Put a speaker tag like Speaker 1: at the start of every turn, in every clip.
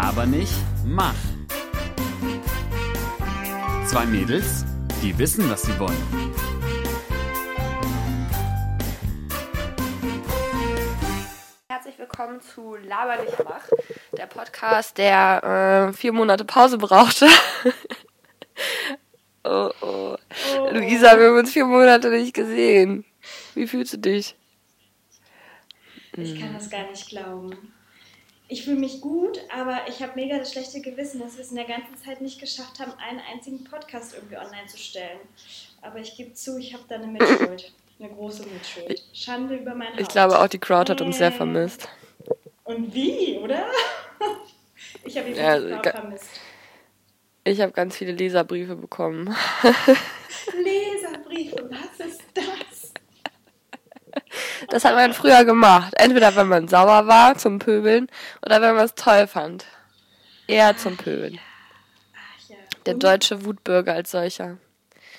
Speaker 1: Laber nicht, mach. Zwei Mädels, die wissen, was sie wollen.
Speaker 2: Herzlich willkommen zu Laber nicht, mach. Der Podcast, der äh, vier Monate Pause brauchte. oh, oh.
Speaker 3: Oh.
Speaker 2: Luisa, wir haben uns vier Monate nicht gesehen. Wie fühlst du dich?
Speaker 3: Ich kann das gar nicht glauben. Ich fühle mich gut, aber ich habe mega das schlechte Gewissen, dass wir es in der ganzen Zeit nicht geschafft haben, einen einzigen Podcast irgendwie online zu stellen. Aber ich gebe zu, ich habe da eine Mitschuld. Eine große Mitschuld. Schande über mein Haupt.
Speaker 2: Ich glaube, auch die Crowd hat uns sehr
Speaker 3: Äh.
Speaker 2: vermisst.
Speaker 3: Und wie, oder? Ich habe die
Speaker 2: Ja,
Speaker 3: Crowd vermisst.
Speaker 2: Ich habe ganz viele Leserbriefe bekommen.
Speaker 3: Leserbriefe, was ist das?
Speaker 2: Das hat man früher gemacht. Entweder wenn man sauer war zum Pöbeln oder wenn man es toll fand. Eher zum Pöbeln. Der deutsche Wutbürger als solcher.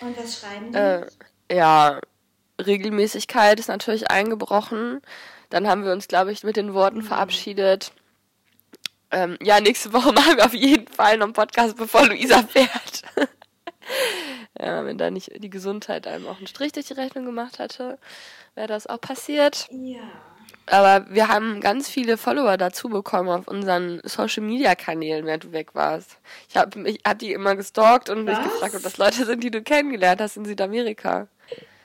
Speaker 3: und was schreiben die?
Speaker 2: Äh, ja, Regelmäßigkeit ist natürlich eingebrochen. Dann haben wir uns, glaube ich, mit den Worten verabschiedet. Ähm, ja, nächste Woche machen wir auf jeden Fall noch einen Podcast, bevor Luisa fährt. Ja, wenn da nicht die Gesundheit einem auch einen Strich durch die Rechnung gemacht hätte, wäre das auch passiert.
Speaker 3: ja.
Speaker 2: Aber wir haben ganz viele Follower dazu bekommen auf unseren Social Media Kanälen, während du weg warst. Ich habe ich hab die immer gestalkt und mich
Speaker 3: Was?
Speaker 2: gefragt, ob das Leute sind, die du kennengelernt hast in Südamerika.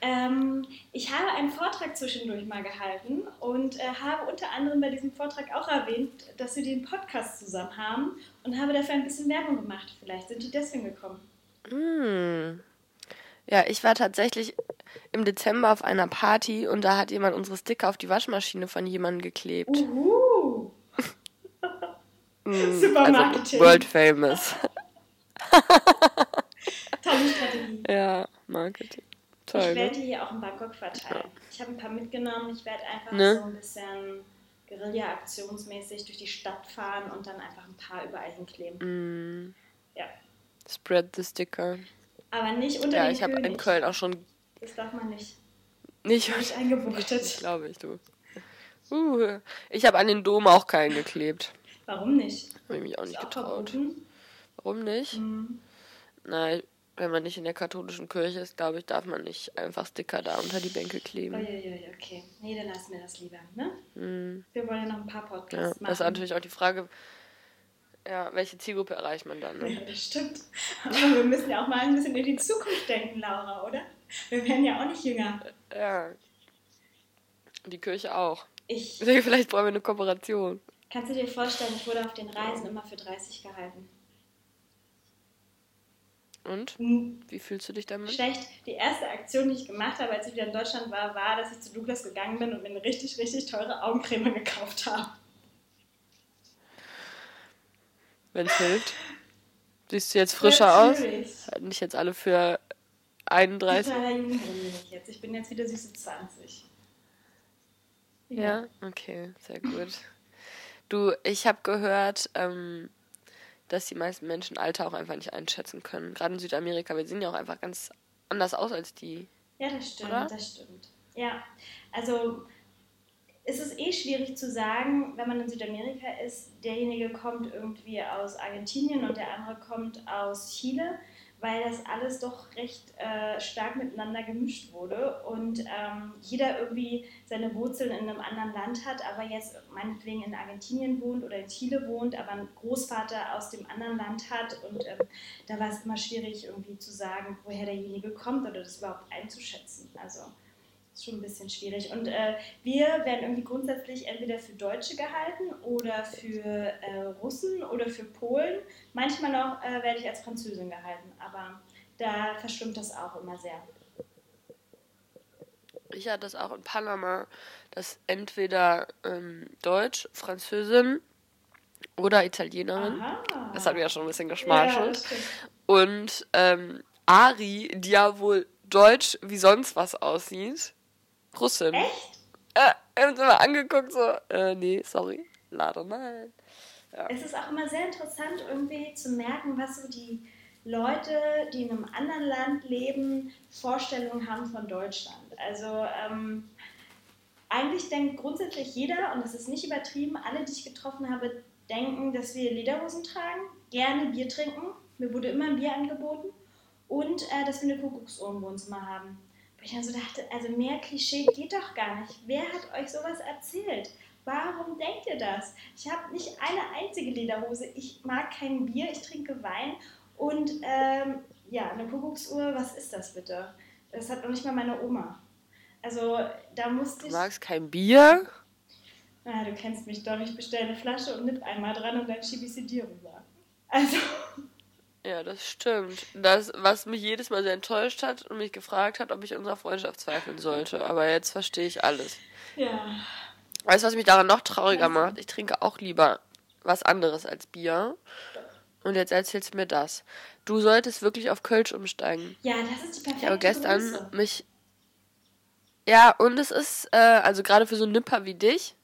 Speaker 3: Ähm, ich habe einen Vortrag zwischendurch mal gehalten und äh, habe unter anderem bei diesem Vortrag auch erwähnt, dass wir den Podcast zusammen haben und habe dafür ein bisschen Werbung gemacht. Vielleicht sind die deswegen gekommen.
Speaker 2: Hm. Ja, ich war tatsächlich im Dezember auf einer Party und da hat jemand unsere Sticker auf die Waschmaschine von jemandem geklebt.
Speaker 3: Uhu.
Speaker 2: Hm,
Speaker 3: Super
Speaker 2: also
Speaker 3: Marketing.
Speaker 2: world famous.
Speaker 3: Tolle Strategie.
Speaker 2: Ja, Marketing. Toll,
Speaker 3: Ich
Speaker 2: ne?
Speaker 3: werde die hier auch in Bangkok verteilen. Ich habe ein paar mitgenommen. Ich werde einfach
Speaker 2: Ne?
Speaker 3: so ein bisschen Guerilla-aktionsmäßig durch die Stadt fahren und dann einfach ein paar überall hinkleben.
Speaker 2: Hm,
Speaker 3: Ja.
Speaker 2: spread the sticker.
Speaker 3: Aber nicht unter
Speaker 2: Ja,
Speaker 3: den
Speaker 2: ich habe in. Köln auch schon
Speaker 3: Das darf man nicht.
Speaker 2: nicht
Speaker 3: Nicht eingebuchtet.
Speaker 2: Glaube ich, du. Uh, ich habe an den Dom auch keinen geklebt.
Speaker 3: Warum nicht?
Speaker 2: Habe ich mich auch nicht
Speaker 3: auch
Speaker 2: getraut.
Speaker 3: verboten.
Speaker 2: Warum nicht?
Speaker 3: Hm.
Speaker 2: Nein, wenn man nicht in der katholischen Kirche ist, glaube ich, darf man nicht einfach Sticker da unter die Bänke kleben.
Speaker 3: Uiuiui, okay. Nee, dann lassen wir das lieber, ne?
Speaker 2: Hm,
Speaker 3: Wir wollen ja noch ein paar
Speaker 2: ja,
Speaker 3: Podcasts machen.
Speaker 2: das ist natürlich auch die Frage, ja, welche Zielgruppe erreicht man dann? Ne?
Speaker 3: Ja, das stimmt. Aber wir müssen ja auch mal ein bisschen in die Zukunft denken, Laura, oder? Wir werden ja auch nicht jünger.
Speaker 2: Ja. Die Kirche auch.
Speaker 3: Ich,
Speaker 2: vielleicht brauchen wir eine Kooperation.
Speaker 3: kannst du dir vorstellen, ich wurde auf den Reisen immer für 30 gehalten.
Speaker 2: Und?
Speaker 3: Hm,
Speaker 2: Wie fühlst du dich damit?
Speaker 3: Schlecht. Die erste Aktion, die ich gemacht habe, als ich wieder in Deutschland war, war, dass ich zu Douglas gegangen bin und mir eine richtig, richtig teure Augencreme gekauft habe.
Speaker 2: Wenn es hilft. Siehst du jetzt frischer aus?
Speaker 3: Natürlich.
Speaker 2: Hatten dich jetzt alle für 31.
Speaker 3: Totaler Jungbrunnen bin ich jetzt. Ich bin jetzt wieder süße 20.
Speaker 2: Ja, okay, sehr gut. Du, ich habe gehört, ähm, dass die meisten Menschen Alter auch einfach nicht einschätzen können. Gerade in Südamerika, wir sehen ja auch einfach ganz anders aus als die.
Speaker 3: Ja, das stimmt,
Speaker 2: Oder?
Speaker 3: das stimmt. Ja, also es ist eh schwierig zu sagen, wenn man in Südamerika ist, derjenige kommt irgendwie aus Argentinien und der andere kommt aus Chile, weil das alles doch recht äh, stark miteinander gemischt wurde und ähm, jeder irgendwie seine Wurzeln in einem anderen Land hat, aber jetzt meinetwegen in Argentinien wohnt oder in Chile wohnt, aber einen Großvater aus dem anderen Land hat und ähm, da war es immer schwierig irgendwie zu sagen, woher derjenige kommt oder das überhaupt einzuschätzen. Also ist schon ein bisschen schwierig. Und äh, wir werden irgendwie grundsätzlich entweder für Deutsche gehalten oder für äh, Russen oder für Polen. Manchmal noch äh, werde ich als Französin gehalten, aber da verschwimmt das auch immer sehr.
Speaker 2: Ich hatte das auch in Panama, dass entweder ähm, Deutsch, Französin oder Italienerin,
Speaker 3: Aha.
Speaker 2: das hat mir ja schon ein bisschen
Speaker 3: ja, das stimmt.
Speaker 2: und ähm, Ari, die ja wohl deutsch wie sonst was aussieht, Russin.
Speaker 3: Echt?
Speaker 2: Äh, haben immer angeguckt, so, äh, nee, sorry, leider nein.
Speaker 3: Es ist auch immer sehr interessant, irgendwie zu merken, was so die Leute, die in einem anderen Land leben, Vorstellungen haben von Deutschland. Also ähm, eigentlich denkt grundsätzlich jeder, und das ist nicht übertrieben, alle, die ich getroffen habe, denken, dass wir Lederhosen tragen, gerne Bier trinken. Mir wurde immer ein Bier angeboten. Und äh, dass wir eine Kuckucksuhr im Wohnzimmer haben. Wo ich dann so dachte, also mehr Klischee geht doch gar nicht. Wer hat euch sowas erzählt? Warum denkt ihr das? Ich habe nicht eine einzige Lederhose. Ich mag kein Bier, ich trinke Wein. Und ähm, ja, eine Kuckucksuhr, was ist das bitte? Das hat noch nicht mal meine Oma. Also da musste ich.
Speaker 2: Du magst kein Bier?
Speaker 3: Na, du kennst mich doch. Ich bestelle eine Flasche und nipp einmal dran und dann schiebe ich sie dir rüber. Also.
Speaker 2: Ja, das stimmt. Das, was mich jedes Mal sehr enttäuscht hat und mich gefragt hat, ob ich unserer Freundschaft zweifeln sollte. Aber jetzt verstehe ich alles.
Speaker 3: Ja.
Speaker 2: Weißt du, was mich daran noch trauriger macht? Ich trinke auch lieber was anderes als Bier. Und jetzt erzählst du mir das. Du solltest wirklich auf Kölsch umsteigen.
Speaker 3: Ja, das ist die perfekte
Speaker 2: Ich habe gestern
Speaker 3: Größe.
Speaker 2: mich. Ja, und es ist, äh, also gerade für so einen Nipper wie dich,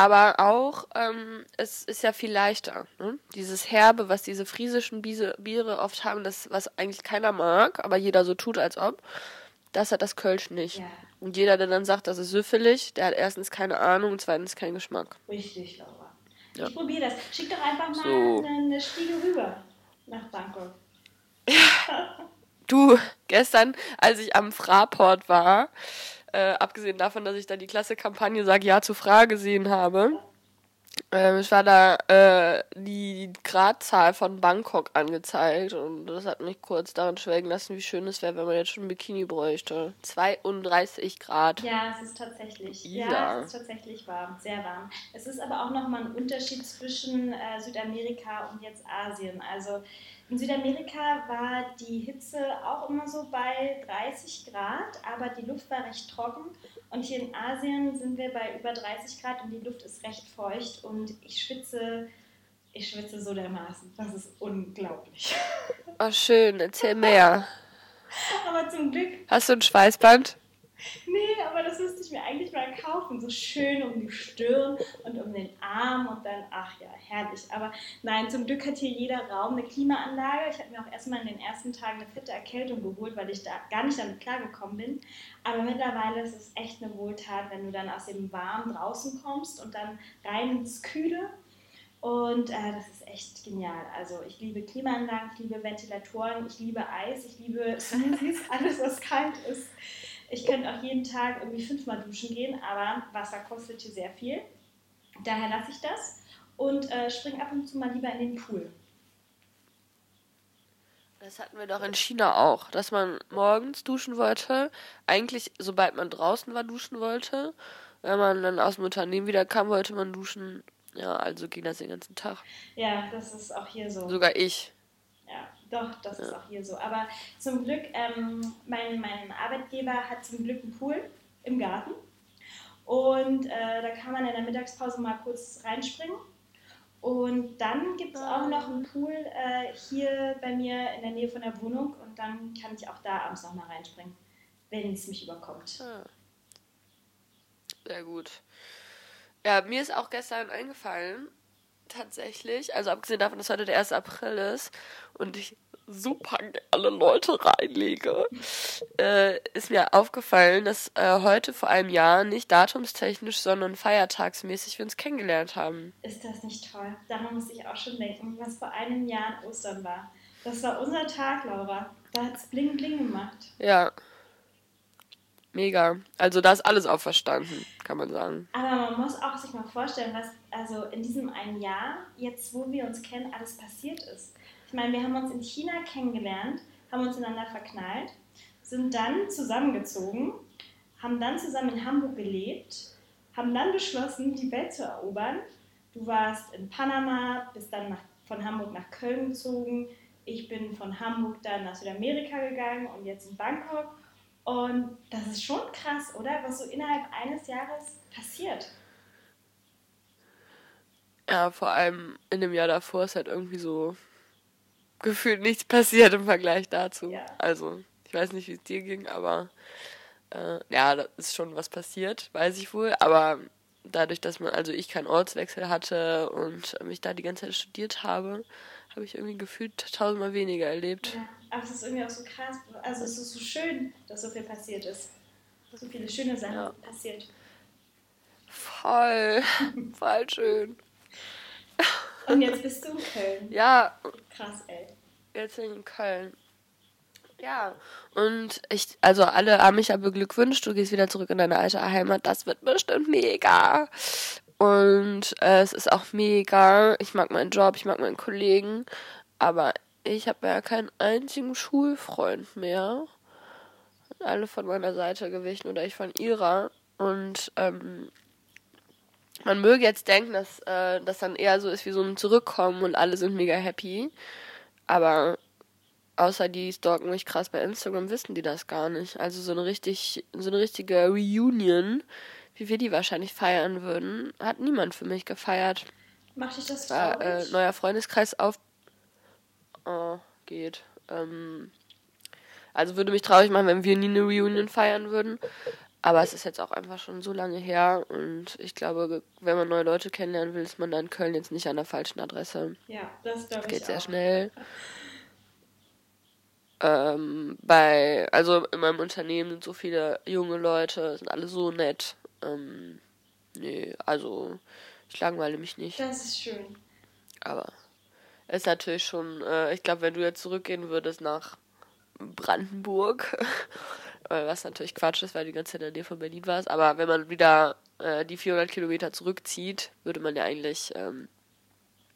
Speaker 2: aber auch, ähm, es ist ja viel leichter. Ne? Dieses Herbe, was diese friesischen Biese, Biere oft haben, das, was eigentlich keiner mag, aber jeder so tut, als ob, das hat das Kölsch nicht.
Speaker 3: Ja.
Speaker 2: Und jeder, der dann sagt, das ist süffelig, der hat erstens keine Ahnung und zweitens keinen Geschmack.
Speaker 3: Richtig, Laura.
Speaker 2: Ja.
Speaker 3: Ich probiere das. Schick doch einfach mal
Speaker 2: So.
Speaker 3: eine, eine Stiege rüber nach Bangkok.
Speaker 2: Du, gestern, als ich am Fraport war, äh, abgesehen davon, dass ich da die klasse Kampagne Sag Ja zu Fra gesehen habe, ähm, es war da äh, die Gradzahl von Bangkok angezeigt und das hat mich kurz daran schwelgen lassen, wie schön es wäre, wenn man jetzt schon ein Bikini bräuchte. 32 Grad.
Speaker 3: Ja, es ist tatsächlich.
Speaker 2: Ja.
Speaker 3: Ja, es ist tatsächlich warm, sehr warm. Es ist aber auch nochmal ein Unterschied zwischen äh, Südamerika und jetzt Asien. Also in Südamerika war die Hitze auch immer so bei 30 Grad, aber die Luft war recht trocken. Und hier in Asien sind wir bei über 30 Grad und die Luft ist recht feucht und ich schwitze, ich schwitze so dermaßen. Das ist unglaublich.
Speaker 2: Oh, schön, erzähl mehr.
Speaker 3: Aber zum Glück
Speaker 2: Hast du ein Schweißband?
Speaker 3: Nee, aber das müsste ich mir eigentlich mal kaufen. So schön um die Stirn und um den Arm und dann, ach ja, herrlich. Aber nein, zum Glück hat hier jeder Raum eine Klimaanlage. Ich habe mir auch erstmal in den ersten Tagen eine fette Erkältung geholt, weil ich da gar nicht damit klargekommen bin. Aber mittlerweile ist es echt eine Wohltat, wenn du dann aus dem Warm draußen kommst und dann rein ins Kühle. Und äh, das ist echt genial. Also ich liebe Klimaanlagen, ich liebe Ventilatoren, ich liebe Eis, ich liebe Smoothies, alles was kalt ist. Ich könnte auch jeden Tag irgendwie fünfmal duschen gehen, aber Wasser kostet hier sehr viel. Daher lasse ich das und äh, springe ab und zu mal lieber in den Pool.
Speaker 2: Das hatten wir doch in China auch, dass man morgens duschen wollte, eigentlich sobald man draußen war duschen wollte. Wenn man dann aus dem Unternehmen wieder kam, wollte man duschen. Ja, also ging das den ganzen Tag.
Speaker 3: Ja, das ist auch hier so.
Speaker 2: Sogar ich.
Speaker 3: Ja, doch, das ist auch hier so. Aber zum Glück, ähm, mein, mein Arbeitgeber hat zum Glück einen Pool im Garten. Und äh, da kann man in der Mittagspause mal kurz reinspringen. Und dann gibt es auch noch einen Pool äh, hier bei mir in der Nähe von der Wohnung. Und dann kann ich auch da abends noch mal reinspringen, wenn es mich überkommt.
Speaker 2: Ah. Sehr gut. Ja, mir ist auch gestern eingefallen, tatsächlich, also abgesehen davon, dass heute der 1. April ist und ich super gerne Leute reinlege, äh, ist mir aufgefallen, dass äh, heute vor einem Jahr nicht datumstechnisch, sondern feiertagsmäßig wir uns kennengelernt haben.
Speaker 3: Ist das nicht toll? Daran muss ich auch schon denken, was vor einem Jahr an Ostern war. Das war unser Tag, Laura. Da hat es bling bling gemacht.
Speaker 2: Ja. Mega. Also da ist alles auferstanden, kann man sagen.
Speaker 3: Aber man muss auch sich mal vorstellen, was also in diesem einen Jahr, jetzt wo wir uns kennen, alles passiert ist. Ich meine, wir haben uns in China kennengelernt, haben uns ineinander verknallt, sind dann zusammengezogen, haben dann zusammen in Hamburg gelebt, haben dann beschlossen, die Welt zu erobern. Du warst in Panama, bist dann nach, von Hamburg nach Köln gezogen. Ich bin von Hamburg dann nach Südamerika gegangen und jetzt in Bangkok. Und das ist schon krass, oder? Was so innerhalb eines Jahres passiert.
Speaker 2: Ja, vor allem in dem Jahr davor ist halt irgendwie so gefühlt nichts passiert im Vergleich dazu.
Speaker 3: Ja.
Speaker 2: Also, ich weiß nicht, wie es dir ging, aber äh, ja, da ist schon was passiert, weiß ich wohl. Aber dadurch, dass man, also ich keinen Ortswechsel hatte und mich da die ganze Zeit studiert habe, habe ich irgendwie gefühlt tausendmal weniger erlebt.
Speaker 3: Ja, aber es ist irgendwie auch so krass. Also es ist so schön, dass so viel passiert ist. So viele schöne Sachen
Speaker 2: Ja.
Speaker 3: passiert.
Speaker 2: Voll, voll schön.
Speaker 3: Und jetzt bist du in Köln.
Speaker 2: Ja,
Speaker 3: Krass, ey.
Speaker 2: jetzt in Köln. Ja, und ich, also alle haben mich ja beglückwünscht, du gehst wieder zurück in deine alte Heimat, das wird bestimmt mega. Und äh, es ist auch mega. Ich mag meinen Job, ich mag meinen Kollegen, aber ich habe ja keinen einzigen Schulfreund mehr. Alle von meiner Seite gewichen oder ich von ihrer. Und ähm, man möge jetzt denken, dass äh, das dann eher so ist wie so ein Zurückkommen und alle sind mega happy. Aber außer die stalken mich krass bei Instagram, wissen die das gar nicht. Also so eine richtig, so eine richtige Reunion, wie wir die wahrscheinlich feiern würden, hat niemand für mich gefeiert.
Speaker 3: Macht dich das
Speaker 2: War äh, neuer Freundeskreis auf. Oh, geht. Ähm, also würde mich traurig machen, wenn wir nie eine Reunion feiern würden. Aber es ist jetzt auch einfach schon so lange her und ich glaube, wenn man neue Leute kennenlernen will, ist man da in Köln jetzt nicht an der falschen Adresse.
Speaker 3: ja, das glaube ich
Speaker 2: Geht sehr
Speaker 3: auch.
Speaker 2: schnell. Ähm, bei, also in meinem Unternehmen sind so viele junge Leute, sind alle so nett. Ähm, nee, also ich langweile mich nicht.
Speaker 3: Das ist schön.
Speaker 2: Aber es ist natürlich schon, äh, ich glaube, wenn du jetzt zurückgehen würdest nach Brandenburg, was natürlich Quatsch ist, weil die ganze Zeit in der Nähe von Berlin warst, aber wenn man wieder äh, die 400 Kilometer zurückzieht, würde man ja eigentlich ähm,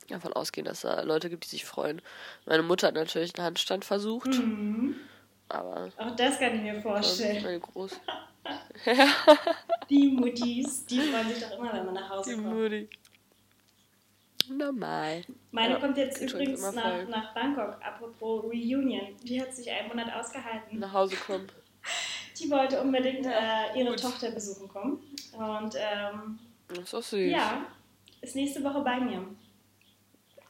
Speaker 2: davon ausgehen, dass da Leute gibt, die sich freuen. Meine Mutter hat natürlich einen Handstand versucht,
Speaker 3: Mhm.
Speaker 2: aber
Speaker 3: Auch das kann ich mir vorstellen.
Speaker 2: meine Groß.
Speaker 3: Die Muttis, die freuen sich doch immer, wenn man nach Hause
Speaker 2: Die
Speaker 3: kommt.
Speaker 2: Mutti. Normal.
Speaker 3: Meine
Speaker 2: Ja,
Speaker 3: kommt jetzt übrigens nach, nach Bangkok, apropos Reunion. Die hat sich einen Monat ausgehalten.
Speaker 2: Nach Hause kommen.
Speaker 3: Die wollte unbedingt
Speaker 2: Ja,
Speaker 3: äh, ihre
Speaker 2: gut.
Speaker 3: Tochter besuchen kommen. Und ähm,
Speaker 2: Das ist doch süß.
Speaker 3: ja, ist nächste Woche bei mir.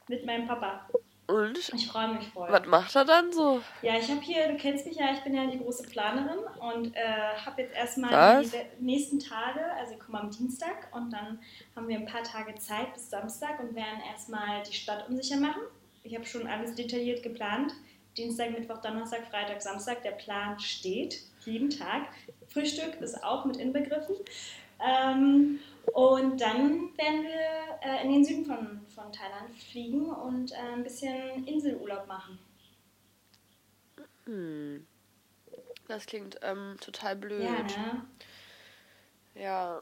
Speaker 3: Mit meinem Papa.
Speaker 2: Und?
Speaker 3: Ich freue mich voll.
Speaker 2: Was macht er dann so?
Speaker 3: Ja, ich habe hier, du kennst mich ja, ich bin ja die große Planerin und äh, habe jetzt erstmal
Speaker 2: Was?
Speaker 3: die nächsten Tage, also ich komme am Dienstag und dann haben wir ein paar Tage Zeit bis Samstag und werden erstmal die Stadt unsicher machen. Ich habe schon alles detailliert geplant. Dienstag, Mittwoch, Donnerstag, Freitag, Samstag. Der Plan steht jeden Tag. Frühstück ist auch mit inbegriffen. Ähm, und dann werden wir äh, in den Süden von, von Thailand fliegen und äh, ein bisschen Inselurlaub machen.
Speaker 2: Hm. Das klingt ähm, total blöd.
Speaker 3: Ja, ne?
Speaker 2: Ja.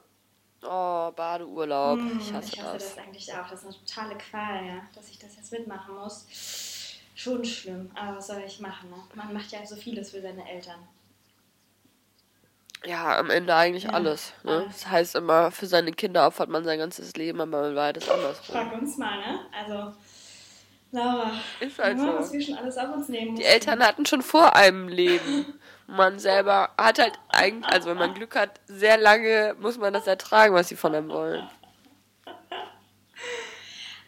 Speaker 2: Oh, Badeurlaub.
Speaker 3: Hm,
Speaker 2: ich hasse,
Speaker 3: ich hasse
Speaker 2: das.
Speaker 3: das. eigentlich auch. Das ist eine totale Qual, ja, dass ich das jetzt mitmachen muss. Schon schlimm, aber was soll ich machen? Ne? Man macht ja so vieles für seine Eltern.
Speaker 2: Ja, am Ende eigentlich
Speaker 3: Ja,
Speaker 2: alles. Ne? Das heißt immer, für seine Kinder opfert man sein ganzes Leben, aber in Wahrheit ist andersrum.
Speaker 3: Frag uns mal, ne? Also, Laura,
Speaker 2: Ist halt
Speaker 3: ne, was
Speaker 2: so.
Speaker 3: wir schon alles auf uns nehmen
Speaker 2: Die. Eltern hatten schon vor einem Leben. Man selber hat halt eigentlich, also wenn man Glück hat, sehr lange muss man das ertragen, was sie von einem wollen.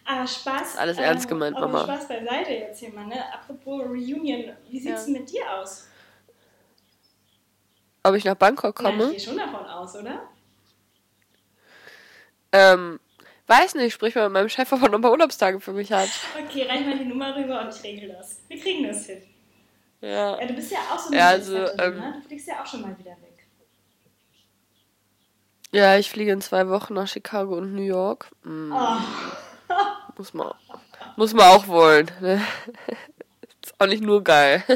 Speaker 3: Aber Spaß.
Speaker 2: Ist alles ernst
Speaker 3: äh,
Speaker 2: gemeint,
Speaker 3: aber
Speaker 2: Mama.
Speaker 3: Spaß beiseite jetzt hier mal, ne? Apropos Reunion, wie sieht's
Speaker 2: Ja.
Speaker 3: denn mit dir aus?
Speaker 2: Ob ich nach Bangkok komme?
Speaker 3: ich gehe schon davon aus, oder?
Speaker 2: Ähm, weiß nicht, sprich mal mit meinem Chef, ob er noch ein paar Urlaubstage für mich hat.
Speaker 3: Okay, reich mal die Nummer rüber und ich regel das. Wir kriegen das hin.
Speaker 2: Ja.
Speaker 3: Ja, du bist ja auch so eine
Speaker 2: Ja, also, ähm,
Speaker 3: ne? Du fliegst ja auch schon mal wieder weg.
Speaker 2: Ja, ich fliege in zwei Wochen nach Chicago und New York. Hm,
Speaker 3: Oh.
Speaker 2: Muss, man, muss man auch wollen. Ne? Ist auch nicht nur geil.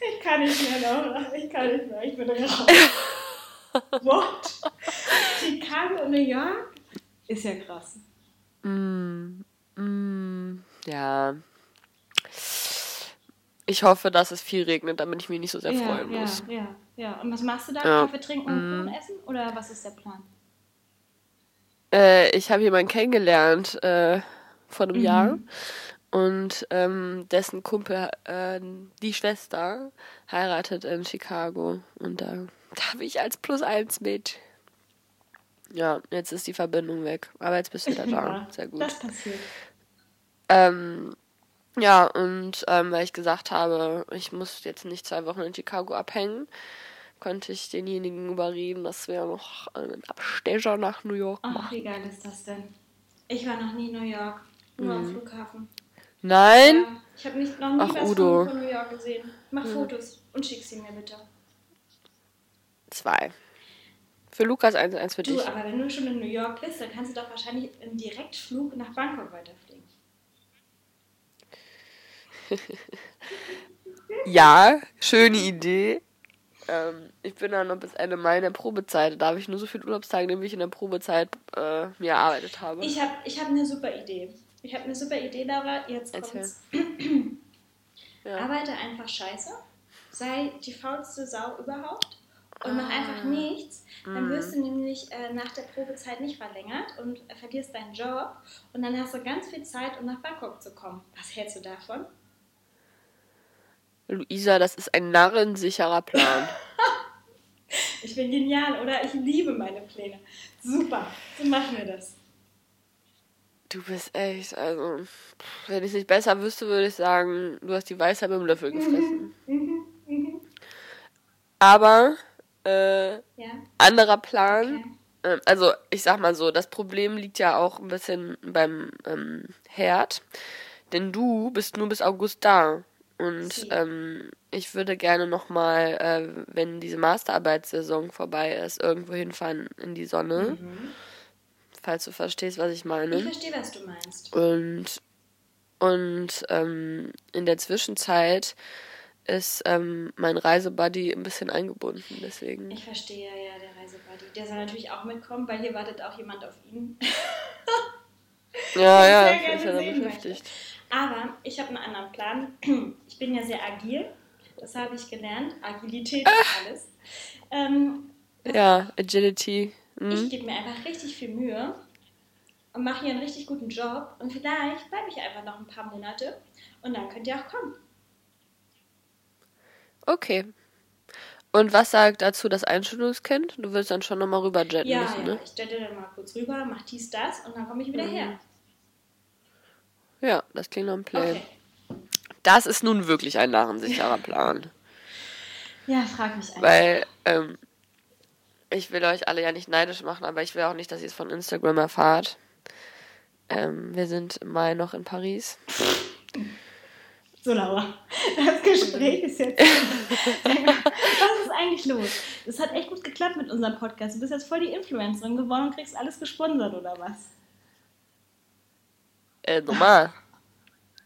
Speaker 3: Ich kann nicht mehr, Laura. Ich kann nicht mehr. Ich bin raus. What? Chicago und New York? Ist ja krass.
Speaker 2: Mm, mm, ja. Ich hoffe, dass es viel regnet, damit ich mich nicht so sehr
Speaker 3: ja,
Speaker 2: freuen
Speaker 3: ja,
Speaker 2: muss.
Speaker 3: ja, ja. Und was machst du da?
Speaker 2: Ja.
Speaker 3: Kaffee trinken und Kuchen essen? Oder was ist der Plan?
Speaker 2: Äh, ich habe jemanden kennengelernt äh, vor
Speaker 3: Mhm.
Speaker 2: einem Jahr und ähm, dessen Kumpel, äh, die Schwester, heiratet in Chicago und da darf ich als Plus eins mit. Ja, jetzt ist die Verbindung weg, aber jetzt bist du wieder da.
Speaker 3: Ja,
Speaker 2: Sehr gut.
Speaker 3: Das passiert.
Speaker 2: Ähm, ja, und ähm, weil ich gesagt habe, ich muss jetzt nicht zwei Wochen in Chicago abhängen, konnte ich denjenigen überreden, dass wir noch einen Abstecher nach New York machen.
Speaker 3: Ach, wie geil ist das denn? Ich war noch nie in New York. Nur am Flughafen.
Speaker 2: Nein?
Speaker 3: Ja, ich habe nicht noch nie
Speaker 2: Ach,
Speaker 3: was
Speaker 2: Udo.
Speaker 3: von, New York gesehen. Mach Fotos und schick sie mir bitte.
Speaker 2: Zwei. Für Lukas eins, eins für
Speaker 3: Du,
Speaker 2: dich.
Speaker 3: aber wenn du schon in New York bist, dann kannst du doch wahrscheinlich einen Direktflug nach Bangkok weiterfliegen.
Speaker 2: Ja, schöne Idee. Ähm, ich bin dann noch bis Ende Mai in der Probezeit. Da darf ich nur so viele Urlaubstage wie ich in der Probezeit äh, mir erarbeitet habe.
Speaker 3: Ich habe ich hab eine super Idee. Ich habe eine super Idee, Laura. Jetzt kommt's.
Speaker 2: Ja.
Speaker 3: Arbeite einfach scheiße. Sei die faulste Sau überhaupt. Und mach
Speaker 2: Ah.
Speaker 3: einfach nichts. Dann
Speaker 2: Mhm.
Speaker 3: wirst du nämlich äh, nach der Probezeit nicht verlängert und verlierst deinen Job. Und dann hast du ganz viel Zeit, um nach Bangkok zu kommen. Was hältst du davon?
Speaker 2: Luisa, das ist ein narrensicherer Plan.
Speaker 3: Ich bin genial, oder? Ich liebe meine Pläne. Super. So machen wir das.
Speaker 2: Du bist echt, also, wenn ich es nicht besser wüsste, würde ich sagen, du hast die Weisheit mit dem Löffel gefressen.
Speaker 3: Mhm, mhm.
Speaker 2: Aber, äh,
Speaker 3: Ja.
Speaker 2: anderer Plan.
Speaker 3: Okay.
Speaker 2: Ähm, also, ich sag mal so, das Problem liegt ja auch ein bisschen beim ähm, Herd. Denn du bist nur bis August da. Und ähm, ich würde gerne nochmal, äh, wenn diese Masterarbeitssaison vorbei ist, irgendwo hinfahren in die Sonne.
Speaker 3: Mhm.
Speaker 2: Falls du verstehst, was ich meine.
Speaker 3: Ich verstehe, was du meinst.
Speaker 2: Und, und ähm, in der Zwischenzeit ist ähm, mein Reisebuddy ein bisschen eingebunden. Deswegen.
Speaker 3: Ich verstehe, ja, der Reisebuddy. Der soll natürlich auch mitkommen, weil hier wartet auch jemand auf ihn.
Speaker 2: Ja, ja, bin ja da beschäftigt.
Speaker 3: Aber ich habe einen anderen Plan. Ich bin ja sehr agil. Das habe ich gelernt. Agilität
Speaker 2: Ah.
Speaker 3: ist alles. Ähm,
Speaker 2: Ja, Agility.
Speaker 3: ich
Speaker 2: Mhm.
Speaker 3: gebe mir einfach richtig viel Mühe und mache hier einen richtig guten Job. Und vielleicht bleibe ich einfach noch ein paar Monate und dann könnt ihr auch kommen.
Speaker 2: Okay. Und was sagt dazu das Einschulungskind? Du willst dann schon nochmal rüberjetten
Speaker 3: Ja,
Speaker 2: müssen,
Speaker 3: ja,
Speaker 2: ne?
Speaker 3: ich stelle dann mal kurz rüber, mach dies, das und dann komme ich wieder
Speaker 2: Mhm.
Speaker 3: her.
Speaker 2: Ja, das klingt nach einem Plan.
Speaker 3: Okay.
Speaker 2: Das ist nun wirklich ein narrensicherer Plan.
Speaker 3: Ja, frag mich einfach.
Speaker 2: Weil, ähm, ich will euch alle ja nicht neidisch machen, aber ich will auch nicht, dass ihr es von Instagram erfahrt. Ähm, wir sind im Mai noch in Paris.
Speaker 3: So, Laura, das Gespräch ist jetzt. Was ist eigentlich los? Das hat echt gut geklappt mit unserem Podcast. Du bist jetzt voll die Influencerin geworden und kriegst alles gesponsert, oder was?
Speaker 2: Äh, normal.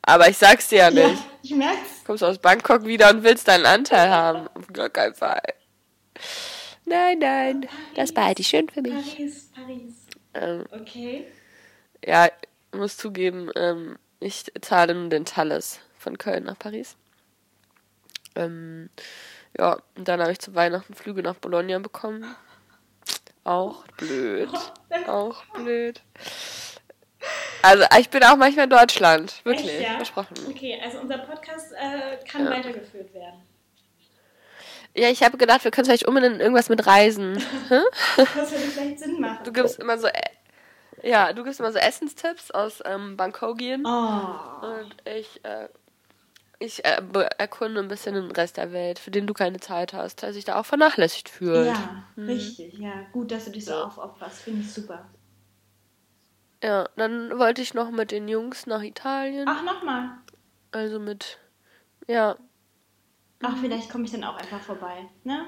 Speaker 2: Aber ich sag's dir ja nicht.
Speaker 3: Ja, ich merk's.
Speaker 2: Kommst aus Bangkok wieder und willst deinen Anteil haben. Auf gar keinen Fall. Nein, nein. Das behalte ich schön für mich.
Speaker 3: Paris, Paris.
Speaker 2: Ähm,
Speaker 3: Okay.
Speaker 2: ja, ich muss zugeben, ähm, ich zahle nun den Thales von Köln nach Paris. Ähm, ja, und dann habe ich zu Weihnachten Flüge nach Bologna bekommen. Auch blöd. Auch blöd. Also, ich bin auch manchmal in Deutschland. Wirklich.
Speaker 3: Echt, ja?
Speaker 2: Versprochen.
Speaker 3: Okay, also unser Podcast äh, kann
Speaker 2: Ja.
Speaker 3: weitergeführt werden.
Speaker 2: Ja, ich habe gedacht, wir können vielleicht unbedingt irgendwas mit Reisen.
Speaker 3: Das würde vielleicht Sinn machen.
Speaker 2: Du gibst immer so, äh, ja, du gibst immer so Essenstipps aus ähm, Bangkokien.
Speaker 3: Oh.
Speaker 2: Und ich, äh, ich äh, erkunde ein bisschen den Rest der Welt, für den du keine Zeit hast, der sich da auch vernachlässigt fühlt.
Speaker 3: Ja, richtig. Ja, gut, dass du dich so aufopferst. Finde ich super.
Speaker 2: Ja, dann wollte ich noch mit den Jungs nach Italien.
Speaker 3: Ach, nochmal.
Speaker 2: Also mit, ja,
Speaker 3: Ach, vielleicht komme ich dann auch einfach vorbei. Ne?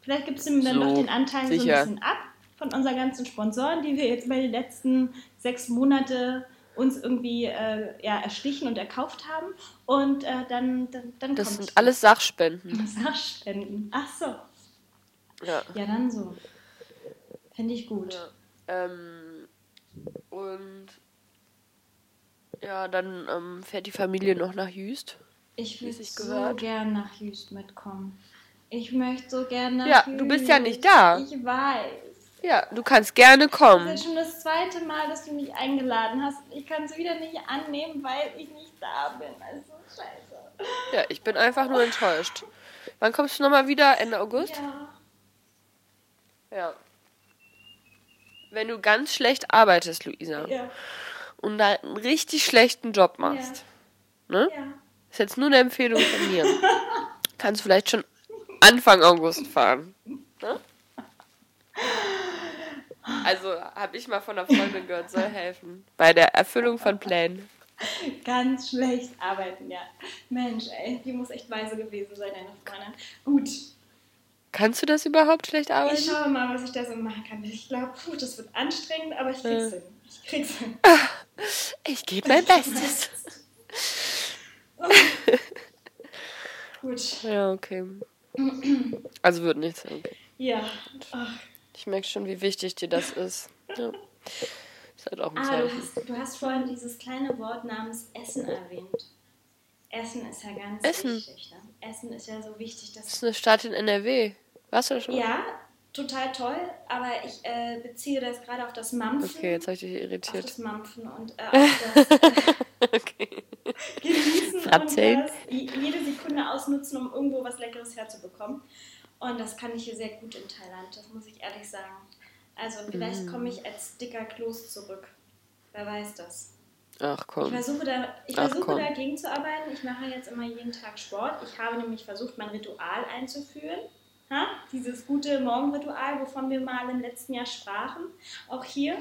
Speaker 3: Vielleicht gibst du mir dann
Speaker 2: So,
Speaker 3: noch den Anteil so
Speaker 2: sicher.
Speaker 3: ein bisschen ab von unseren ganzen Sponsoren, die wir jetzt über die letzten sechs Monate uns irgendwie äh, ja, erschlichen und erkauft haben. Und äh, dann, dann, dann
Speaker 2: das sind alles Sachspenden.
Speaker 3: Sachspenden. Ach so.
Speaker 2: Ja.
Speaker 3: Ja, dann so. Fände ich gut.
Speaker 2: Ja. Ähm, und ja, dann ähm, fährt die Familie noch nach Jüst.
Speaker 3: Ich würde so
Speaker 2: gehört.
Speaker 3: gern nach Jüst mitkommen. Ich möchte so gerne
Speaker 2: Ja, du bist ja
Speaker 3: Jüst.
Speaker 2: nicht da.
Speaker 3: Ich weiß.
Speaker 2: Ja, du kannst gerne
Speaker 3: Das
Speaker 2: kommen.
Speaker 3: ist schon das zweite Mal, dass du mich eingeladen hast. Ich kann es wieder nicht annehmen, weil ich nicht da bin. Also scheiße.
Speaker 2: Ja, ich bin einfach nur enttäuscht. Wann kommst du nochmal wieder? Ende August?
Speaker 3: Ja.
Speaker 2: Ja. Wenn du ganz schlecht arbeitest, Luisa,
Speaker 3: Ja.
Speaker 2: und da einen richtig schlechten Job machst, ne?
Speaker 3: Ja.
Speaker 2: Ist jetzt nur eine Empfehlung von mir. Kannst vielleicht schon Anfang August fahren. Ne? Also habe ich mal von einer Freundin gehört, soll helfen. Bei der Erfüllung von Plänen.
Speaker 3: Ganz schlecht arbeiten, ja. Mensch, ey, die muss echt weise gewesen sein, deine Freundin. Gut.
Speaker 2: Kannst du das überhaupt schlecht arbeiten?
Speaker 3: Ich schaue mal, was ich da so machen kann. Ich glaube, das wird anstrengend, aber ich krieg's hin. Ich krieg's hin.
Speaker 2: Ich gebe mein Bestes.
Speaker 3: Gut.
Speaker 2: Ja, okay. Also wird nichts. Okay.
Speaker 3: Ja. Ach.
Speaker 2: Ich merke schon, wie wichtig dir das ist. Ja. Ist halt auch ein
Speaker 3: Ah, du hast, du hast vorhin dieses kleine Wort namens Essen erwähnt. Essen ist ja ganz
Speaker 2: Essen.
Speaker 3: wichtig. Ne? Essen ist ja so wichtig,
Speaker 2: Das
Speaker 3: dass
Speaker 2: ist eine Stadt in NRW. Warst du da schon? mal?
Speaker 3: Ja, total toll, aber ich äh, beziehe das gerade auf das Mampfen.
Speaker 2: Okay, jetzt habe ich dich
Speaker 3: auf
Speaker 2: irritiert.
Speaker 3: das Mampfen und äh, auf das
Speaker 2: Okay.
Speaker 3: Genießen und das, jede Sekunde ausnutzen, um irgendwo was Leckeres herzubekommen. Und das kann ich hier sehr gut in Thailand, das muss ich ehrlich sagen. Also vielleicht
Speaker 2: Mm.
Speaker 3: komme ich als dicker Kloß zurück. Wer weiß das.
Speaker 2: Ach
Speaker 3: Ich
Speaker 2: komm.
Speaker 3: versuche, da, ich
Speaker 2: Ach,
Speaker 3: versuche
Speaker 2: komm.
Speaker 3: dagegen zu arbeiten. Ich mache jetzt immer jeden Tag Sport. Ich habe nämlich versucht, mein Ritual einzuführen. Ha? Dieses gute Morgenritual, wovon wir mal im letzten Jahr sprachen. Auch hier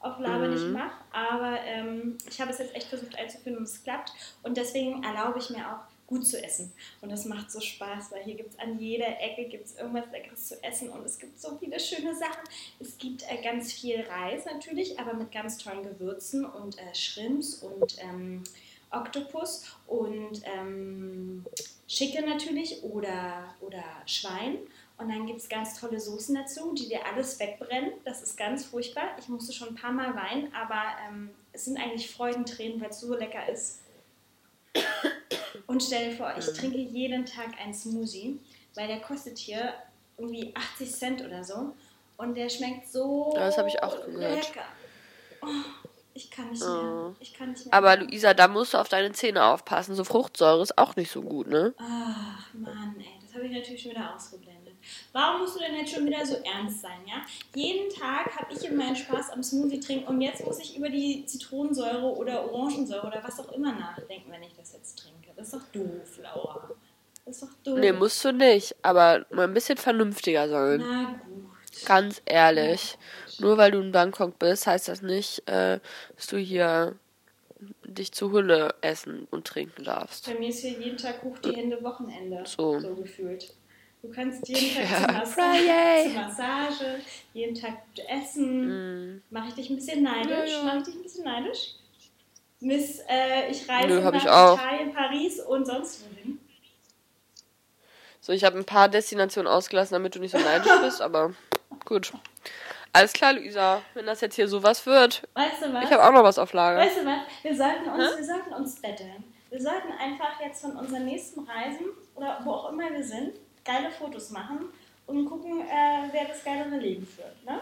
Speaker 3: auf Laber nicht
Speaker 2: Mhm.
Speaker 3: mach. Aber ähm, ich habe es jetzt echt versucht einzuführen und es klappt. Und deswegen erlaube ich mir auch, gut zu essen. Und das macht so Spaß, weil hier gibt es an jeder Ecke gibt's irgendwas Leckeres zu essen und es gibt so viele schöne Sachen. Es gibt äh, ganz viel Reis natürlich, aber mit ganz tollen Gewürzen und äh, Shrimps und ähm, Oktopus und ähm, Schicke natürlich oder, oder Schwein. Und dann gibt es ganz tolle Soßen dazu, die dir alles wegbrennen. Das ist ganz furchtbar. Ich musste schon ein paar Mal weinen, aber ähm, es sind eigentlich Freudentränen, weil es so lecker ist. Und stell dir vor, ich trinke jeden Tag einen Smoothie, weil der kostet hier irgendwie 80 Cent oder so. Und der schmeckt so
Speaker 2: das hab ich auch gehört.
Speaker 3: lecker. Oh, ich kann nicht mehr.
Speaker 2: Oh.
Speaker 3: Ich kann nicht mehr.
Speaker 2: Aber Luisa, da musst du auf deine Zähne aufpassen. So Fruchtsäure ist auch nicht so gut, ne?
Speaker 3: Ach Mann, ey, das habe ich natürlich schon wieder ausgeblendet. Warum musst du denn jetzt schon wieder so ernst sein, ja? Jeden Tag habe ich in meinen Spaß am Smoothie trinken und jetzt muss ich über die Zitronensäure oder Orangensäure oder was auch immer nachdenken, wenn ich das jetzt trinke. Das ist doch doof, Laura. Das ist doch doof.
Speaker 2: Nee, musst du nicht. Aber mal ein bisschen vernünftiger sein.
Speaker 3: Na gut.
Speaker 2: Ganz ehrlich. Nur weil du in Bangkok bist, heißt das nicht, äh, dass du hier dich zu Hülle essen und trinken darfst.
Speaker 3: Bei mir ist hier jeden Tag hoch die Hände Wochenende.
Speaker 2: So.
Speaker 3: So gefühlt. Du kannst jeden Tag
Speaker 2: Ja,
Speaker 3: zur, Massage, zur Massage, jeden Tag gut essen.
Speaker 2: Mm.
Speaker 3: Mache ich dich ein bisschen neidisch?
Speaker 2: Ja, ja.
Speaker 3: Mache ich dich ein bisschen neidisch? Miss, äh, ich reise
Speaker 2: Nö,
Speaker 3: nach
Speaker 2: ich auch.
Speaker 3: Italien, Paris und sonst wohin.
Speaker 2: So, ich habe ein paar Destinationen ausgelassen, damit du nicht so neidisch bist, aber gut. Alles klar, Luisa. Wenn das jetzt hier sowas wird,
Speaker 3: Weißt du was?
Speaker 2: ich habe auch noch was auf Lager.
Speaker 3: weißt du was? Wir sollten uns, wir sollten uns betteln. Wir sollten einfach jetzt von unseren nächsten Reisen oder wo auch immer wir sind, geile Fotos machen und gucken, äh, wer das geilere Leben führt. Ne?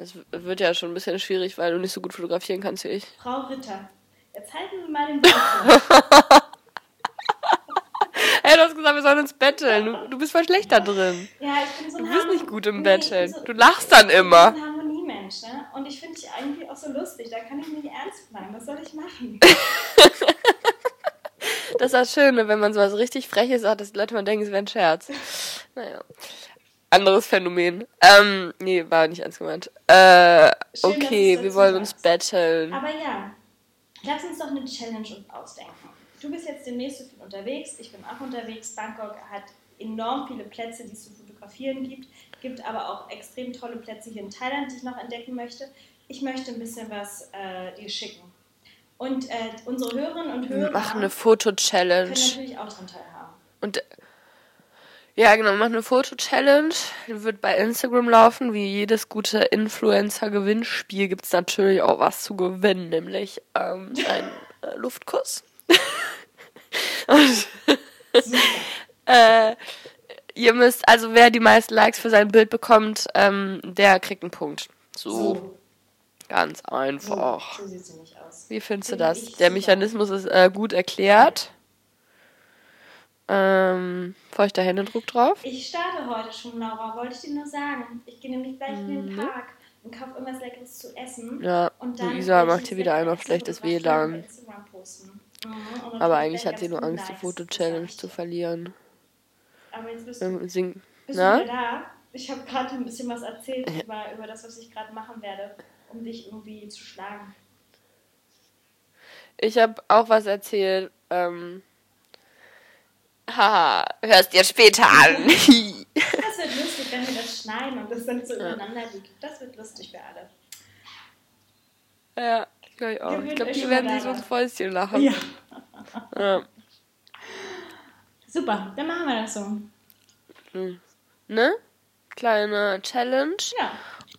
Speaker 2: Es wird ja schon ein bisschen schwierig, weil du nicht so gut fotografieren kannst wie ich.
Speaker 3: Frau Ritter, jetzt halten Sie mal den vor.
Speaker 2: Hey, du hast gesagt, wir sollen uns betteln. Du, du bist voll schlecht da drin.
Speaker 3: Ja, ich bin so ein
Speaker 2: Du bist
Speaker 3: Harmon-
Speaker 2: nicht gut im
Speaker 3: Nee,
Speaker 2: Betteln.
Speaker 3: so-
Speaker 2: Du lachst dann immer.
Speaker 3: Ich bin ein Harmoniemensch, ne? Und ich finde dich eigentlich auch so lustig. Da kann ich nicht ernst bleiben. Was soll ich machen?
Speaker 2: Das ist das Schöne, wenn man sowas richtig Freches sagt, dass die Leute mal denken, es wäre ein Scherz. Naja. Anderes Phänomen. Ähm, nee, war nicht ernst gemeint. Äh,
Speaker 3: Schön,
Speaker 2: okay, wir wollen uns betteln.
Speaker 3: Aber ja, lass uns doch eine Challenge ausdenken. Du bist jetzt demnächst so viel unterwegs, ich bin auch unterwegs. Bangkok hat enorm viele Plätze, die es zu fotografieren gibt. Gibt aber auch extrem tolle Plätze hier in Thailand, die ich noch entdecken möchte. Ich möchte ein bisschen was äh, dir schicken. Und äh, unsere Hörerinnen und
Speaker 2: Wir
Speaker 3: Hörer
Speaker 2: machen eine
Speaker 3: können
Speaker 2: Foto-Challenge.
Speaker 3: natürlich auch daran teilhaben.
Speaker 2: Und ja, genau, machen eine Foto-Challenge. Die wird bei Instagram laufen. Wie jedes gute Influencer-Gewinnspiel gibt es natürlich auch was zu gewinnen, nämlich ähm, einen äh, Luftkuss. Und äh, ihr müsst, also wer die meisten Likes für sein Bild bekommt, ähm, der kriegt einen Punkt. So,
Speaker 3: So,
Speaker 2: ganz
Speaker 3: so,
Speaker 2: einfach.
Speaker 3: so sieht sie nicht aus.
Speaker 2: Wie findest du
Speaker 3: Finde
Speaker 2: das? Der. Mechanismus ist äh, gut erklärt. Ähm, feuchter Händedruck drauf.
Speaker 3: Ich starte heute schon, Laura, wollte ich dir nur sagen. Ich gehe nämlich gleich in den
Speaker 2: Mhm.
Speaker 3: Park und kaufe irgendwas Leckeres zu essen.
Speaker 2: Ja,
Speaker 3: Und dann
Speaker 2: Luisa macht hier wieder einmal schlechtes WLAN.
Speaker 3: Mhm.
Speaker 2: Aber eigentlich hat sie nur Angst, die Foto-Challenge zu verlieren.
Speaker 3: Aber jetzt bist du,
Speaker 2: Ähm, sing
Speaker 3: bist du
Speaker 2: na?
Speaker 3: wieder da. Ich habe gerade ein bisschen was erzählt über, über das, was ich gerade machen werde, um dich irgendwie zu schlagen.
Speaker 2: Ich habe auch was erzählt. Ähm, Haha, hörst dir später an.
Speaker 3: Das wird lustig, wenn wir das schneiden und das dann so übereinander liegt. Das wird lustig für alle.
Speaker 2: ja, glaube ich auch. Ich glaube, die werden sich so ein. Fäustchen lachen.
Speaker 3: Ja.
Speaker 2: Ja.
Speaker 3: Super, dann machen wir das so.
Speaker 2: Ne? Kleine Challenge.
Speaker 3: Ja.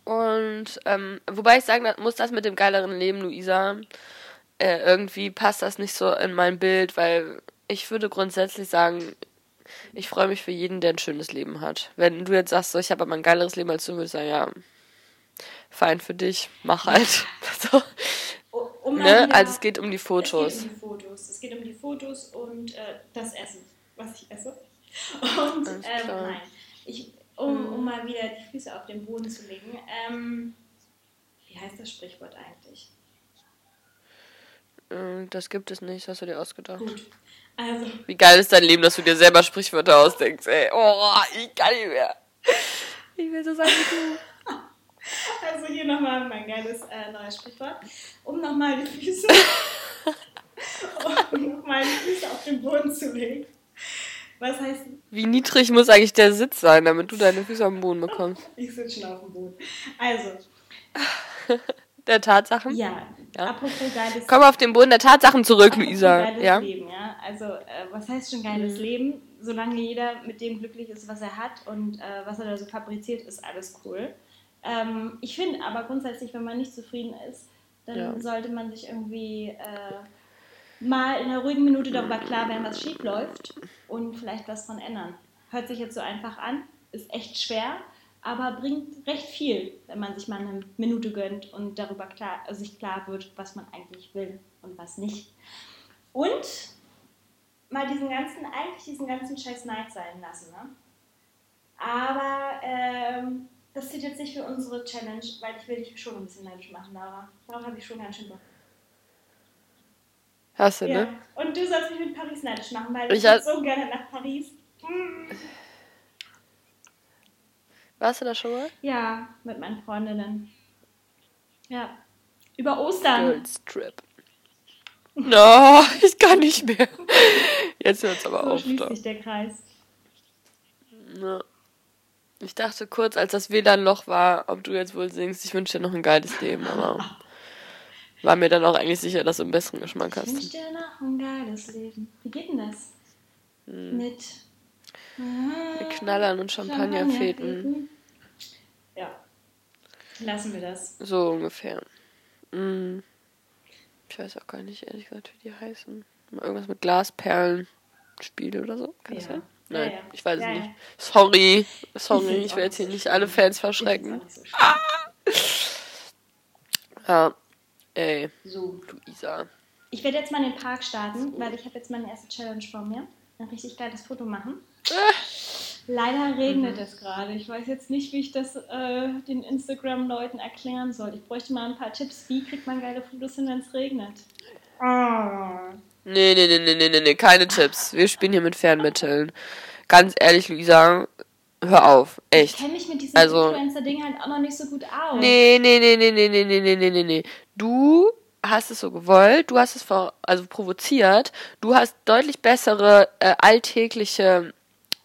Speaker 2: Und ähm, wobei ich sagen muss, das mit dem geileren Leben, Luisa, äh, irgendwie passt das nicht so in mein Bild, weil ich würde grundsätzlich sagen, ich freue mich für jeden, der ein schönes Leben hat. Wenn du jetzt sagst, so, ich habe aber ein geileres Leben als du, würde ich sagen, ja, fein für dich, mach halt. so,
Speaker 3: Um
Speaker 2: ne?
Speaker 3: wieder-
Speaker 2: Also es geht um die
Speaker 3: Es
Speaker 2: Fotos.
Speaker 3: geht um die Fotos. Es geht um die Fotos und äh, das Essen, was ich esse. Und ähm, nein, ich, um, um mal wieder die Füße auf den Boden zu legen. Ähm, wie heißt das Sprichwort eigentlich?
Speaker 2: Äh, Das gibt es nicht, das hast du dir ausgedacht.
Speaker 3: Gut. Also,
Speaker 2: Wie geil ist dein Leben, dass du dir selber Sprichwörter ausdenkst, ey. Oh, ich kann nicht mehr. Ich will so sein wie du.
Speaker 3: also hier nochmal mein geiles äh, neues Sprichwort. Um nochmal die Füße, um nochmal die Füße auf den Boden zu legen. Was heißt,
Speaker 2: Wie niedrig muss eigentlich der Sitz sein, damit du deine Füße am Boden bekommst?
Speaker 3: ich sitze schon auf dem Boden. Also,
Speaker 2: Der Tatsachen?
Speaker 3: ja,
Speaker 2: Ja.
Speaker 3: apropos geiles
Speaker 2: Komm auf den Boden der Tatsachen zurück,
Speaker 3: Apropos
Speaker 2: Luisa.
Speaker 3: Geiles
Speaker 2: Ja?
Speaker 3: Leben, ja. Also, äh, was heißt schon geiles
Speaker 2: Mhm.
Speaker 3: Leben? Solange jeder mit dem glücklich ist, was er hat und äh, was er da so fabriziert, ist alles cool. Ähm, ich finde aber grundsätzlich, wenn man nicht zufrieden ist, dann
Speaker 2: Ja.
Speaker 3: sollte man sich irgendwie äh, mal in einer ruhigen Minute darüber klar werden, was schief läuft und vielleicht was dran ändern. Hört sich jetzt so einfach an, ist echt schwer, aber bringt recht viel, wenn man sich mal eine Minute gönnt und darüber klar, also sich klar wird, was man eigentlich will und was nicht. Und mal diesen ganzen, eigentlich diesen ganzen Scheiß Neid sein lassen, ne? Aber ähm, das zählt jetzt nicht für unsere Challenge, weil ich will dich schon ein bisschen neidisch machen, Laura. Darauf habe ich schon ganz schön Bock.
Speaker 2: Hast du,
Speaker 3: Ja.
Speaker 2: ne?
Speaker 3: Und du sollst mich mit Paris neidisch machen, weil
Speaker 2: Ich
Speaker 3: ich, so gerne nach Paris. Mm.
Speaker 2: Warst du da schon mal?
Speaker 3: Ja, mit meinen Freundinnen. Ja. Über Ostern.
Speaker 2: Girls Trip. No, ich kann nicht mehr. Jetzt hört's aber
Speaker 3: So
Speaker 2: auf.
Speaker 3: schließt sich der Kreis.
Speaker 2: Ja. Ich dachte kurz, als das WLAN-Loch war, ob du jetzt wohl singst, ich wünsche dir noch ein geiles Leben, aber war mir dann auch eigentlich sicher, dass du einen besseren Geschmack
Speaker 3: Ich wünsche
Speaker 2: hast.
Speaker 3: dir noch ein geiles Leben. Wie geht denn das?
Speaker 2: Hm. Mit Knallern und Champagnerfeten.
Speaker 3: Ja. Lassen wir das.
Speaker 2: So ungefähr. Mm. Ich weiß auch gar nicht, ehrlich gesagt, wie die heißen. Irgendwas mit Glasperlen Spiele oder so. Kann das
Speaker 3: Ja.
Speaker 2: sein?
Speaker 3: Ja,
Speaker 2: Nein,
Speaker 3: ja.
Speaker 2: ich weiß
Speaker 3: Ja,
Speaker 2: es
Speaker 3: ja.
Speaker 2: nicht. Sorry. Sorry, ich will jetzt hier
Speaker 3: so
Speaker 2: nicht alle Fans verschrecken.
Speaker 3: so schlimm.
Speaker 2: Ja. Ey,
Speaker 3: So.
Speaker 2: Luisa.
Speaker 3: Ich werde jetzt mal in den Park starten, weil ich habe jetzt meine erste Challenge vor mir. Ein richtig geiles Foto machen. Leider regnet es gerade. Ich weiß jetzt nicht, wie ich das äh, den Instagram-Leuten erklären soll. Ich bräuchte mal ein paar Tipps. Wie kriegt man geile Fotos hin, wenn es regnet? Ah.
Speaker 2: Nee, nee, nee, nee, nee, nee, nee, keine Tipps. Wir spielen hier mit Fernmitteln. Ganz ehrlich, Luisa, hör auf.
Speaker 3: Ich
Speaker 2: Echt.
Speaker 3: kenne mich mit diesem
Speaker 2: Also-
Speaker 3: Influencer-Ding halt auch noch nicht so gut aus.
Speaker 2: Nee, nee, nee, nee, nee, nee, nee, nee, nee, nee, nee. Du hast es so gewollt, du hast es vor, also provoziert, du hast deutlich bessere äh, alltägliche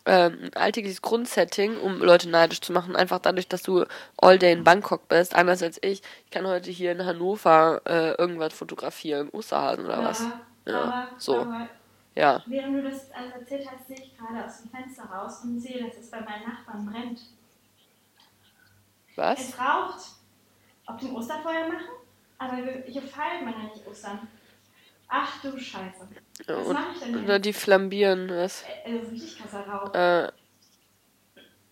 Speaker 2: ähm, alltägliches Grundsetting, um Leute neidisch zu machen, einfach dadurch, dass du all day in Bangkok bist, anders als ich. Ich kann heute hier in Hannover äh, irgendwas fotografieren, Osterhasen oder was. Ja,
Speaker 3: aber,
Speaker 2: so.
Speaker 3: aber
Speaker 2: Ja.
Speaker 3: während du das alles erzählt hast, sehe ich gerade aus dem Fenster raus und sehe, dass es bei meinen Nachbarn brennt.
Speaker 2: Was?
Speaker 3: Es raucht. Ob die ein Osterfeuer machen? Aber hier feiert man ja nicht Ostern. Ach du Scheiße. Was mache ich denn
Speaker 2: Oder
Speaker 3: hier?
Speaker 2: die flambieren, was?
Speaker 3: Äh, Das ist richtig krasser Rauch.
Speaker 2: Äh,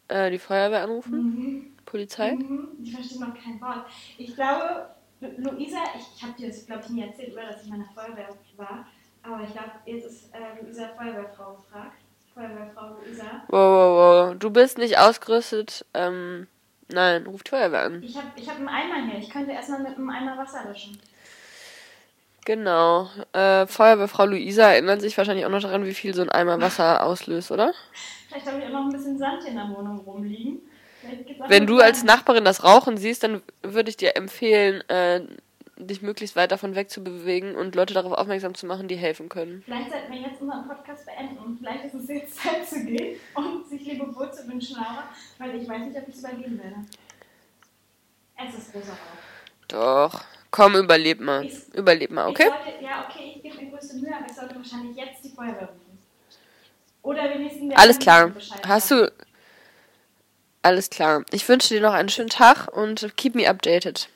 Speaker 2: äh, die Feuerwehr anrufen?
Speaker 3: Mhm.
Speaker 2: Polizei?
Speaker 3: Mhm. Ich verstehe noch kein Wort. Ich glaube, Lu- Luisa, ich, ich habe dir das, glaube ich, nie erzählt, oder, dass ich in meiner Feuerwehr war. Aber ich glaube, jetzt ist äh, Luisa Feuerwehrfrau gefragt. Feuerwehrfrau Luisa.
Speaker 2: Wow, wow, wow. Du bist nicht ausgerüstet. Ähm, nein, ruf die Feuerwehr an.
Speaker 3: Ich habe ich hab einen Eimer hier. Ich könnte erstmal mit einem Eimer Wasser löschen.
Speaker 2: Genau. Äh, Feuerwehrfrau Luisa erinnert sich wahrscheinlich auch noch daran, wie viel so ein Eimer Wasser auslöst, oder?
Speaker 3: Vielleicht habe ich auch noch ein bisschen Sand in der Wohnung rumliegen.
Speaker 2: Wenn du als Nachbarin das Rauchen siehst, dann würde ich dir empfehlen, äh, dich möglichst weit davon wegzubewegen und Leute darauf aufmerksam zu machen, die helfen können.
Speaker 3: Vielleicht sollten wir jetzt unseren Podcast beenden und vielleicht ist es jetzt Zeit zu gehen und sich Lebewohl zu wünschen, Laura, weil ich weiß nicht, ob ich es überleben werde. Es ist großer Rauch.
Speaker 2: Doch. Komm, überleb mal.
Speaker 3: Ich-
Speaker 2: Überleb mal, okay?
Speaker 3: Sollte, ja, okay, ich gebe mir größte Mühe, aber ich sollte wahrscheinlich jetzt die Feuerwehr rufen. Oder wenigstens
Speaker 2: Alles klar. Hast du. Alles klar. Ich wünsche dir noch einen schönen Tag und keep me updated.